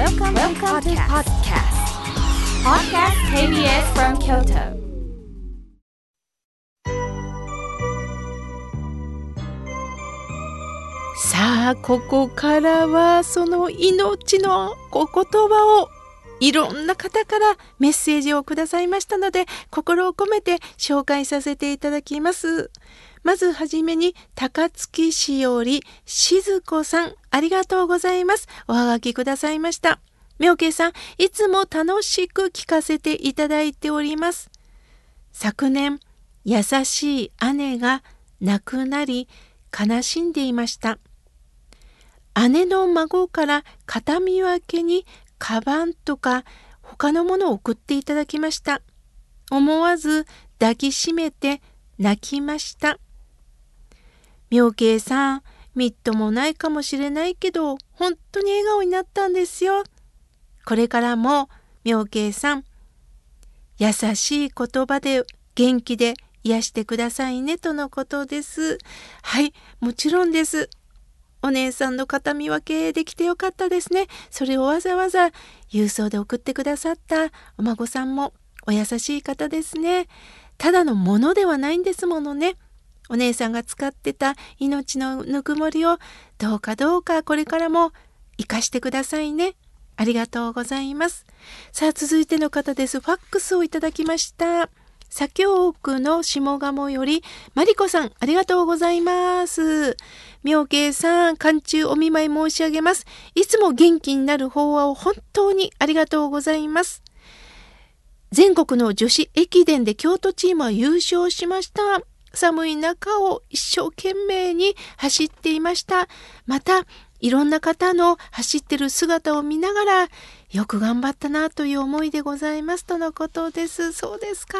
Welcome, Welcome to podcast. Podcast KBS from Kyoto. さあここからはその命のお言葉をいろんな方からメッセージをくださいましたので心を込めて紹介させていただきます。まずはじめに高槻市より静子さんありがとうございます。おはがきくださいました。妙慶さんいつも楽しく聞かせていただいております。昨年優しい姉が亡くなり悲しんでいました。姉の孫から形見分けにカバンとか他のものを送っていただきました。思わず抱きしめて泣きました。妙慶さん、みっともないかもしれないけど、本当に笑顔になったんですよ。これからも妙慶さん、優しい言葉で元気で癒してくださいねとのことです。はい、もちろんです。お姉さんの形見分けできてよかったですね。それをわざわざ郵送で送ってくださったお孫さんもお優しい方ですね。ただのものではないんですものね。お姉さんが使ってた命のぬくもりをどうかどうかこれからも生かしてくださいね。ありがとうございます。さあ続いての方です。ファックスをいただきました。左京区の下鴨より、マリコさん、ありがとうございます。妙慶さん、寒中お見舞い申し上げます。いつも元気になる法話を本当にありがとうございます。全国の女子駅伝で京都チームは優勝しました。寒い中を一生懸命に走っていました。また、いろんな方の走ってる姿を見ながら、よく頑張ったなという思いでございますとのことです。そうですか。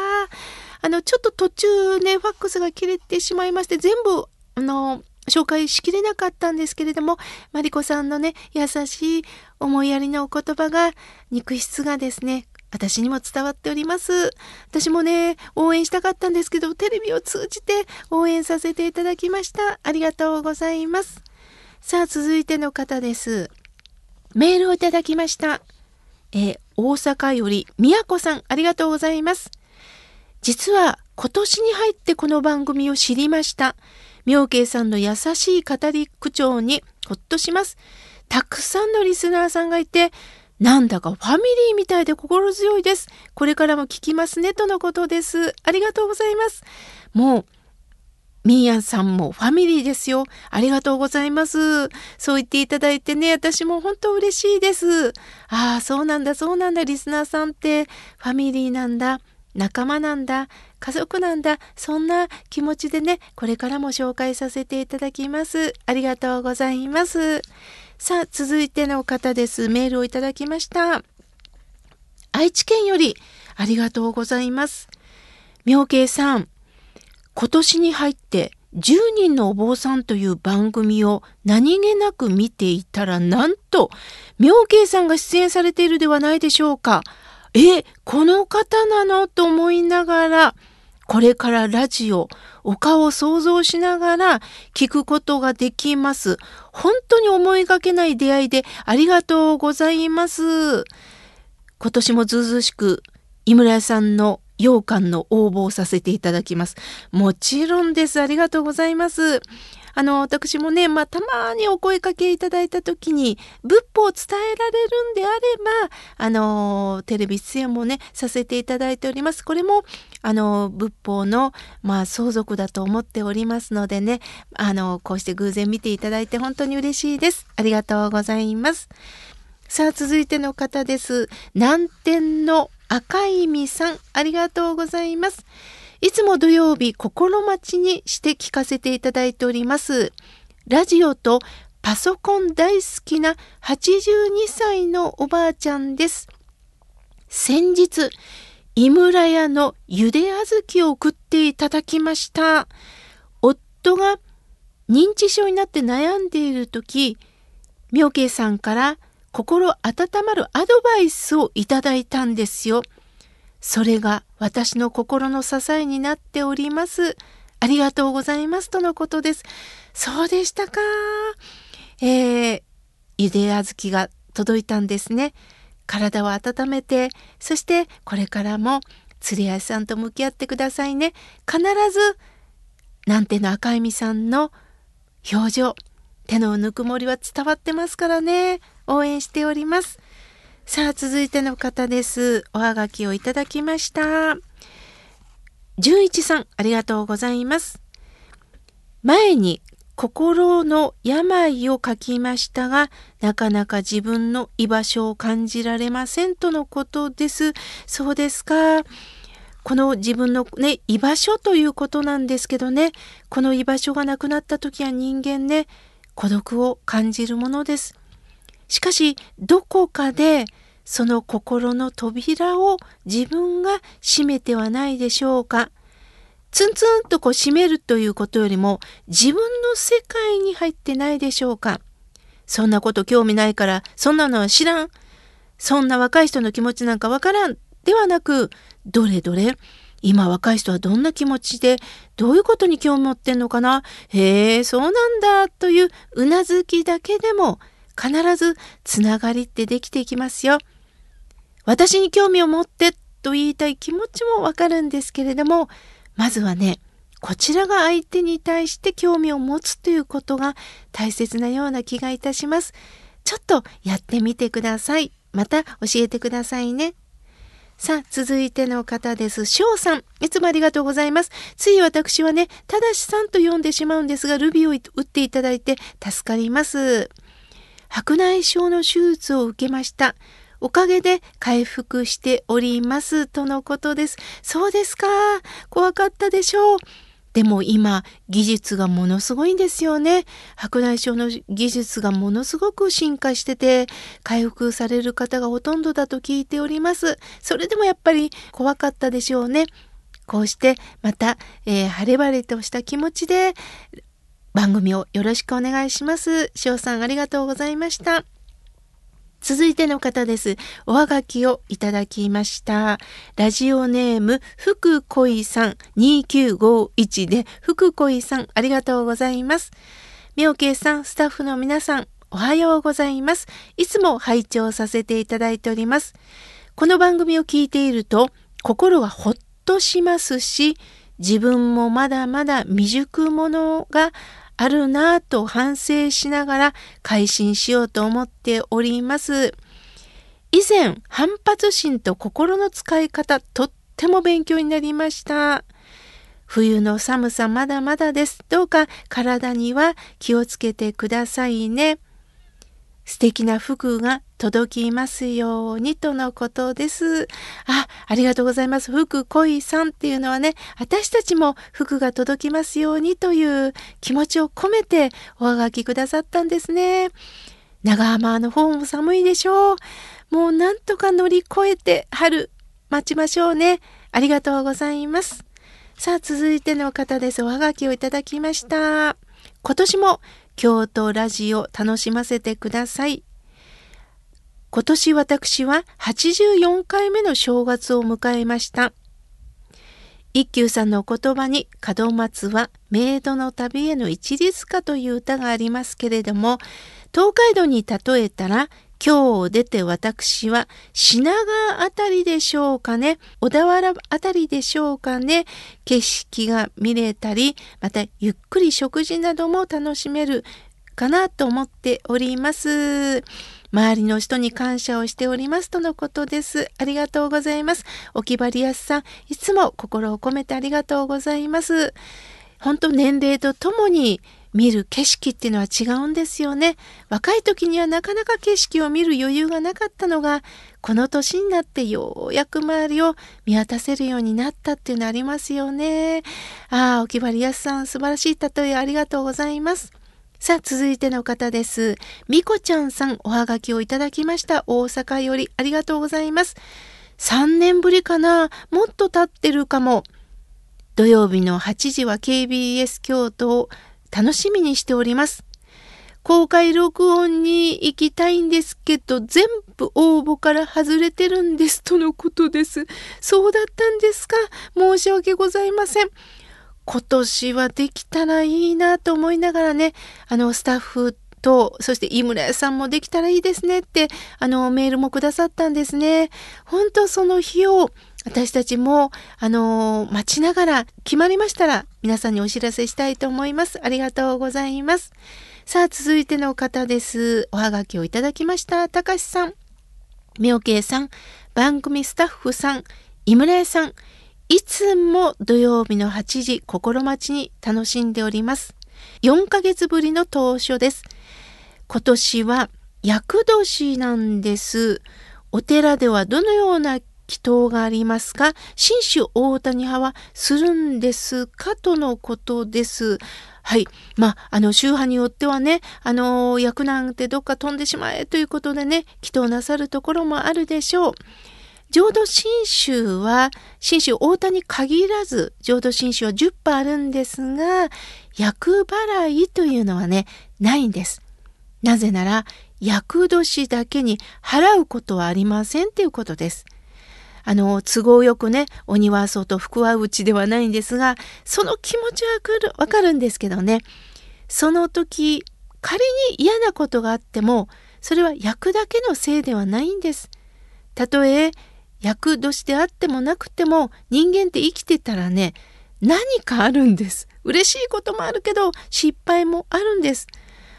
あの、ちょっと途中ね、ファックスが切れてしまいまして、全部、あの、紹介しきれなかったんですけれども、マリコさんのね、優しい思いやりのお言葉が、肉質がですね、私にも伝わっております。私もね、応援したかったんですけど、テレビを通じて応援させていただきました。ありがとうございます。さあ、続いての方です。メールをいただきました。え、大阪より宮子さん、ありがとうございます。実は今年に入ってこの番組を知りました。妙慶さんの優しい語り口調にほっとします。たくさんのリスナーさんがいて、なんだかファミリーみたいで心強いです。これからも聞きますね、とのことです。ありがとうございます。もう、ミーヤンさんもファミリーですよ。ありがとうございます。そう言っていただいてね、私も本当嬉しいです。ああ、そうなんだ、そうなんだ、リスナーさんってファミリーなんだ、仲間なんだ、家族なんだ、そんな気持ちでね、これからも紹介させていただきます。ありがとうございます。さあ、続いての方です。メールをいただきました。愛知県よりありがとうございます。妙慶さん、今年に入って10人のお坊さんという番組を何気なく見ていたらなんと妙慶さんが出演されているではないでしょうか。え、この方なの？と思いながらこれからラジオ、お顔を想像しながら聞くことができます。本当に思いがけない出会いでありがとうございます。今年もずうずうしく井村屋さんの洋館の応募をさせていただきます。もちろんです。ありがとうございます。あの、私もね、まあ、たまにお声かけいただいた時に、仏法を伝えられるんであれば、あの、テレビ出演もね、させていただいております。これも、あの、仏法の、まあ、相続だと思っておりますのでね、あの、こうして偶然見ていただいて本当に嬉しいです。ありがとうございます。さあ、続いての方です。南天の赤い実さん、ありがとうございます。いつも土曜日心待ちにして聞かせていただいております。ラジオとパソコン大好きな82歳のおばあちゃんです。先日、井村屋のゆで小豆を送っていただきました。夫が認知症になって悩んでいる時、妙慶さんから心温まるアドバイスをいただいたんですよ。それが私の心の支えになっております。ありがとうございますとのことです。そうでしたか。えー、ゆで小豆が届いたんですね。体を温めて、そしてこれからも釣り合いさんと向き合ってくださいね。必ず、なんての赤い実さんの表情、手のぬくもりは伝わってますからね。応援しております。さあ、続いての方です。おはがきをいただきました。純一さん、ありがとうございます。前に心の病を書きましたが、なかなか自分の居場所を感じられませんとのことです。そうですか。この自分のね、居場所ということなんですけどね、この居場所がなくなった時は人間ね、孤独を感じるものです。しかし、どこかでその心の扉を自分が閉めてはないでしょうか。ツンツンとこう閉めるということよりも自分の世界に入ってないでしょうか。そんなこと興味ないからそんなのは知らん。そんな若い人の気持ちなんかわからん。ではなく、どれどれ今若い人はどんな気持ちでどういうことに興味持ってんのかなへえ、そうなんだといううなずきだけでも必ずつながりってできていきますよ。私に興味を持ってと言いたい気持ちもわかるんですけれども、まずはね、こちらが相手に対して興味を持つということが大切なような気がいたします。ちょっとやってみてください。また教えてくださいね。さあ、続いての方です。翔さん。いつもありがとうございます。つい私はね、ただしさんと呼んでしまうんですが、ルビーを打っていただいて助かります。白内障の手術を受けました。おかげで回復しておりますとのことです。そうですか。怖かったでしょう。でも今技術がものすごいんですよね。白内障の技術がものすごく進化してて回復される方がほとんどだと聞いております。それでもやっぱり怖かったでしょうね。こうしてまた、えー、晴れ晴れとした気持ちで番組をよろしくお願いします。翔さんありがとうございました。続いての方です。おはがきをいただきました。ラジオネーム、福恋さん2951で、福恋さんありがとうございます。妙慶さん、スタッフの皆さん、おはようございます。いつも拝聴させていただいております。この番組を聞いていると、心がほっとしますし、自分もまだまだ未熟者があるなぁと反省しながら改心しようと思っております。以前、反発心と心の使い方、とっても勉強になりました。冬の寒さまだまだです。どうか体には気をつけてくださいね。素敵な服が届きますようにとのことです。あ、ありがとうございます。福恋さんっていうのはね、私たちも服が届きますようにという気持ちを込めておはがきくださったんですね。長浜の方も寒いでしょう。もうなんとか乗り越えて春待ちましょうね。ありがとうございます。さあ、続いての方です。おはがきをいただきました。今年も京都ラジオ楽しませてください。今年私は84回目の正月を迎えました。一休さんのお言葉に門松はメイドの旅への一律かという歌がありますけれども、東海道に例えたら今日出て私は品川あたりでしょうかね、小田原あたりでしょうかね、景色が見れたり、またゆっくり食事なども楽しめるかなと思っております。周りの人に感謝をしておりますとのことです。ありがとうございます。おきばりやすさん、いつも心を込めてありがとうございます。本当年齢とともに見る景色っていうのは違うんですよね。若い時にはなかなか景色を見る余裕がなかったのが、この年になってようやく周りを見渡せるようになったっていうのありますよね。ああ、おきばりやすさん、素晴らしい例えありがとうございます。さあ、続いての方です。みこちゃんさん、おはがきをいただきました。大阪よりありがとうございます。3年ぶりかなもっと経ってるかも。土曜日の8時は KBS 京都楽しみにしております。公開録音に行きたいんですけど、全部応募から外れてるんですとのことです。そうだったんですか。申し訳ございません。今年はできたらいいなと思いながらね、あのスタッフと、そして井村屋さんもできたらいいですねって、あの、メールもくださったんですね。本当その日を私たちも、あの待ちながら決まりましたら皆さんにお知らせしたいと思います。ありがとうございます。さあ、続いての方です。おはがきをいただきました。たかしさん、みょうけいさん、番組スタッフさん、井村屋さん、いつも土曜日の8時心待ちに楽しんでおります。4ヶ月ぶりの当初です。今年は厄年なんです。お寺ではどのような祈祷がありますか新種大谷派はするんですかとのことです。はい。まあ、あの、宗派によってはね、あの、役なんてどっか飛んでしまえということでね、祈祷なさるところもあるでしょう。浄土真宗は、真宗大田に限らず、浄土真宗は10羽あるんですが、厄払いというのはね、ないんです。なぜなら、厄年だけに払うことはありませんということです。あの、都合よくね、鬼は外、福は内ではないんですが、その気持ちはわかるんですけどね、その時、仮に嫌なことがあっても、それは役だけのせいではないんです。たとえ役年であってもなくても人間って生きてたらね何かあるんです。嬉しいこともあるけど失敗もあるんです。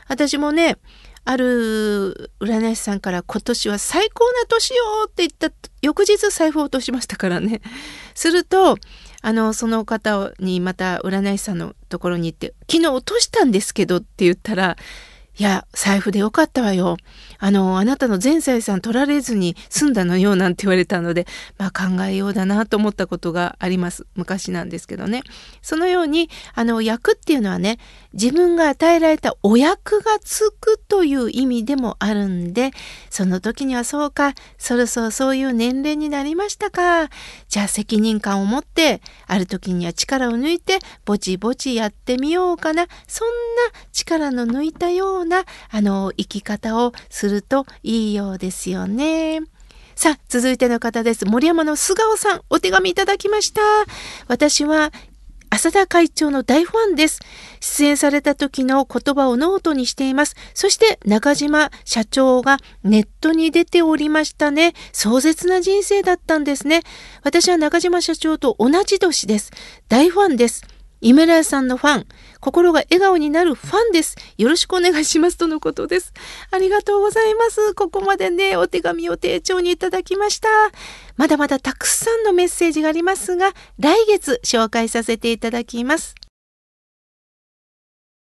私もねある占い師さんから今年は最高な年よって言った翌日財布を落としましたからね するとあのその方にまた占い師さんのところに行って「昨日落としたんですけど」って言ったらいや、財布でよかったわよ。あの、あなたの全財産取られずに済んだのよ、なんて言われたので、まあ考えようだなと思ったことがあります。昔なんですけどね。そのように、あの、役っていうのはね、自分が与えられたお役がつくという意味でもあるんで、その時にはそうか、そろそろそういう年齢になりましたか。じゃあ責任感を持って、ある時には力を抜いて、ぼちぼちやってみようかな。そんな力の抜いたような、あの、生き方をするといいようですよね。さあ、続いての方です。森山の菅尾さん、お手紙いただきました。私は浅田会長の大ファンです。出演された時の言葉をノートにしています。そして中島社長がネットに出ておりましたね。壮絶な人生だったんですね。私は中島社長と同じ年です。大ファンです。井村屋さんのファン、心が笑顔になるファンです。よろしくお願いしますとのことです。ありがとうございます。ここまでね、お手紙を丁重にいただきました。まだまだたくさんのメッセージがありますが、来月紹介させていただきます。